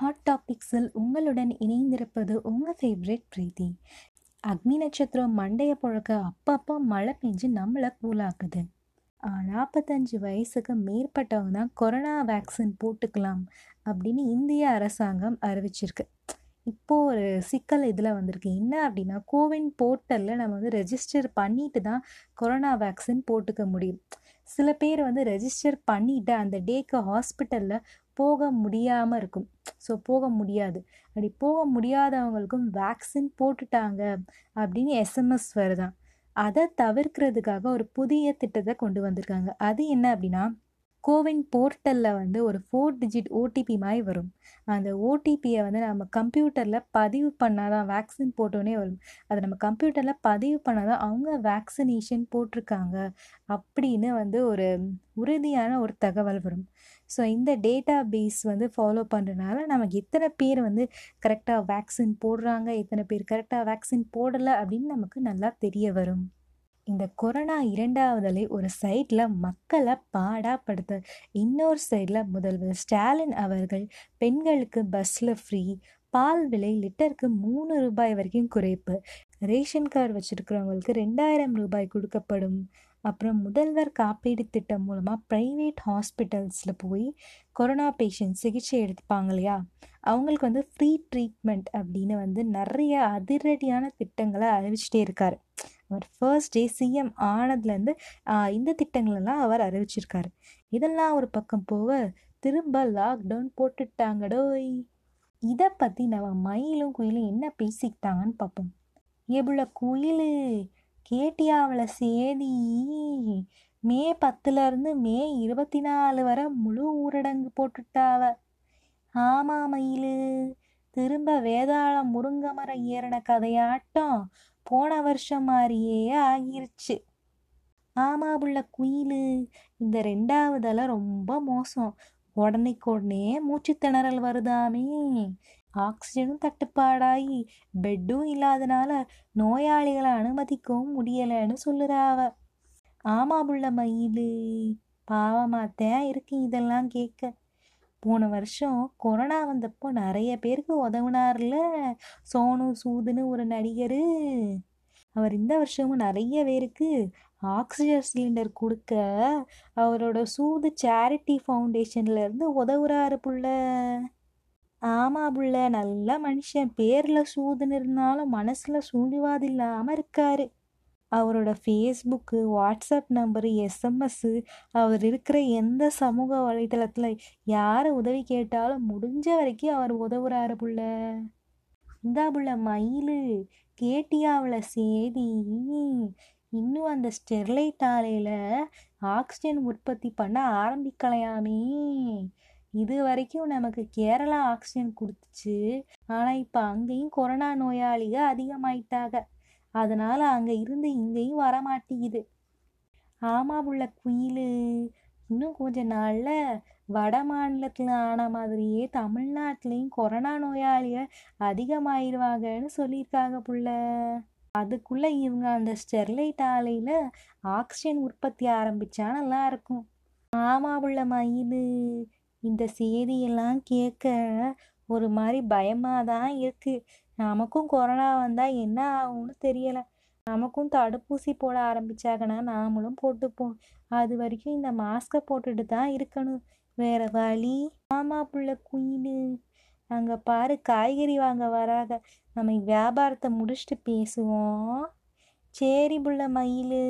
Hot டாபிக்ஸில் உங்களுடன் இணைந்திருப்பது உங்கள் ஃபேவரட் பிரீத்தி. அக்னி நட்சத்திரம் மண்டைய புழக்க அப்பப்போ மழை பெஞ்சு நம்மளை கூலாக்குது நாற்பத்தஞ்சு வயசுக்கு மேற்பட்டவங்க தான் கொரோனா வேக்சின் போட்டுக்கலாம் அப்படின்னு இந்திய அரசாங்கம் அறிவிச்சிருக்கு. இப்போது ஒரு சிக்கல் இதில் வந்திருக்கு. என்ன அப்படின்னா கோவின் போர்ட்டலில் நம்ம வந்து ரெஜிஸ்டர் பண்ணிட்டு தான் கொரோனா வேக்சின் போட்டுக்க முடியும். சில பேர் வந்து ரெஜிஸ்டர் பண்ணிவிட்டு அந்த டேக்கு ஹாஸ்பிட்டலில் போக முடியாமல் இருக்கும். ஸோ போக முடியாது. அப்படி போக முடியாதவங்களுக்கும் வேக்சின் போட்டுட்டாங்க அப்படின்னு எஸ்எம்எஸ் வருதான். அதை தவிர்க்கிறதுக்காக ஒரு புதிய திட்டத்தை கொண்டு வந்திருக்காங்க. அது என்ன அப்படின்னா கோவின் போர்ட்டலில் வந்து ஒரு ஃபோர் டிஜிட் ஓடிபி மாதிரி வரும். அந்த ஓடிபியை வந்து நம்ம கம்ப்யூட்டரில் பதிவு பண்ணால் தான் வேக்சின் போட்டோன்னே வரும். அதை நம்ம கம்ப்யூட்டரில் பதிவு பண்ணால் தான் அவங்க வேக்சினேஷன் போட்டிருக்காங்க அப்படின்னு வந்து ஒரு உறுதியான ஒரு தகவல் வரும். ஸோ இந்த டேட்டா பேஸ் வந்து ஃபாலோ பண்ணுறதுனால நமக்கு எத்தனை பேர் வந்து கரெக்டாக வேக்சின் போடுறாங்க எத்தனை பேர் கரெக்டாக வேக்சின் போடலை அப்படின்னு நமக்கு நல்லா தெரிய வரும். இந்த கொரோனா இரண்டாவது அலை ஒரு சைடில் மக்களை பாடாப்படுத்த இன்னொரு சைடில் முதல்வர் ஸ்டாலின் அவர்கள் பெண்களுக்கு பஸ்ஸில் ஃப்ரீ பால் விலை லிட்டருக்கு மூணு ரூபாய் வரைக்கும் குறைப்பு. ரேஷன் கார்டு வச்சுருக்கிறவங்களுக்கு ரெண்டாயிரம் ரூபாய் கொடுக்கப்படும். அப்புறம் முதல்வர் காப்பீடு திட்டம் மூலமாக ப்ரைவேட் ஹாஸ்பிட்டல்ஸில் போய் கொரோனா பேஷண்ட் சிகிச்சை எடுத்துப்பாங்க இல்லையா? அவங்களுக்கு வந்து ஃப்ரீ ட்ரீட்மெண்ட் அப்படின்னு வந்து நிறைய அதிரடியான திட்டங்களை அறிவிச்சிட்டே இருக்கார். அவர் ஃபர்ஸ்ட் டே சிஎம் ஆனதுலேருந்து இந்த திட்டங்களெல்லாம் அவர் அறிவிச்சிருக்காரு. இதெல்லாம் ஒரு பக்கம் போக திரும்ப லாக்டவுன் போட்டுட்டாங்கடோய். இதை பற்றி நம்ம மயிலும் குயிலும் என்ன பேசிக்கிட்டாங்கன்னு பார்ப்போம். எவ்வளோ குயில் கேட்டியாவில் சேதி. மே பத்துலேருந்து மே இருபத்தி நாலு வரை முழு ஊரடங்கு போட்டுட்டாவ ஆமா மயில் திரும்ப வேதாளம் முருங்கமரம் ஏறின கதையாட்டம். போன வருஷம் மாதிரியே ஆகிருச்சு. ஆமா புள்ள இந்த ரெண்டாவதெல்லாம் ரொம்ப மோசம். உடனைக்கு உடனே மூச்சு திணறல் வருதாமே. ஆக்சிஜனும் தட்டுப்பாடாகி பெட்டும் இல்லாதனால நோயாளிகளை அனுமதிக்கவும் முடியலைன்னு சொல்லுறாவ ஆமா புள்ள மயில் பாவமாத்தான் இருக்கு இதெல்லாம் கேட்க போன வருஷம் கொரோனா வந்தப்போ நிறைய பேருக்கு உதவுனார்ல. சோனு சூதுன்னு ஒரு நடிகர். அவர் இந்த வருஷமும் நிறைய பேருக்கு ஆக்சிஜன் சிலிண்டர் கொடுக்க அவரோட சூது சேரிட்டி ஃபவுண்டேஷன்லேருந்து உதவுறாரு புள்ள. ஆமா புள்ள நல்ல மனுஷன். பேரில் சூதுன்னு இருந்தாலும் மனசில் சூழ்வாது இல்லாமல் இருக்காரு. அவரோட ஃபேஸ்புக்கு வாட்ஸ்அப் நம்பரு எஸ்எம்எஸ்ஸு அவர் இருக்கிற எந்த சமூக வலைதளத்தில் யார் உதவி கேட்டாலும் முடிஞ்ச வரைக்கும் அவர் உதவுறாரு புள்ள. இந்தா புள்ள மயில் கேட்டியாவில் சேதி. இன்னும் அந்த ஸ்டெர்லைட் ஆலையில் ஆக்சிஜன் உற்பத்தி பண்ண ஆரம்பிக்கலையாமே. இது வரைக்கும் நமக்கு கேரளா ஆக்சிஜன் கொடுத்துச்சு. ஆனால் இப்போ அங்கேயும் கொரோனா நோயாளிகள் அதிகமாயிட்டாங்க அதனால் அங்கே இருந்து இங்கேயும் வரமாட்டேங்குது. ஆமா உள்ள குயில். இன்னும் கொஞ்ச நாளில் வட மாநிலத்தில் ஆன மாதிரியே தமிழ்நாட்டிலையும் கொரோனா நோயாளிய அதிகமாயிருவாங்கன்னு சொல்லியிருக்காங்க புள்ள. அதுக்குள்ளே இவங்க அந்த ஸ்டெர்லைட் ஆலையில் ஆக்சிஜன் உற்பத்தி ஆரம்பித்தா நல்லா இருக்கும் ஆமா புள்ள மயில். இந்த செய்தியெல்லாம் கேட்க ஒரு மாதிரி பயமாக தான் இருக்குது நமக்கும் கொரோனா வந்தால் என்ன ஆகும்னு தெரியலை. நமக்கும் தடுப்பூசி போட ஆரம்பித்தாங்கன்னா நாமளும் போட்டுப்போம். அது வரைக்கும் இந்த மாஸ்கை போட்டுட்டு தான் இருக்கணும். வேற வழி ஆமா புள்ள குயில் அங்கே பாரு காய்கறி வாங்க வராத நம்ம வியாபாரத்தை முடிச்சுட்டு பேசுவோம். சரி புள்ள மயில்.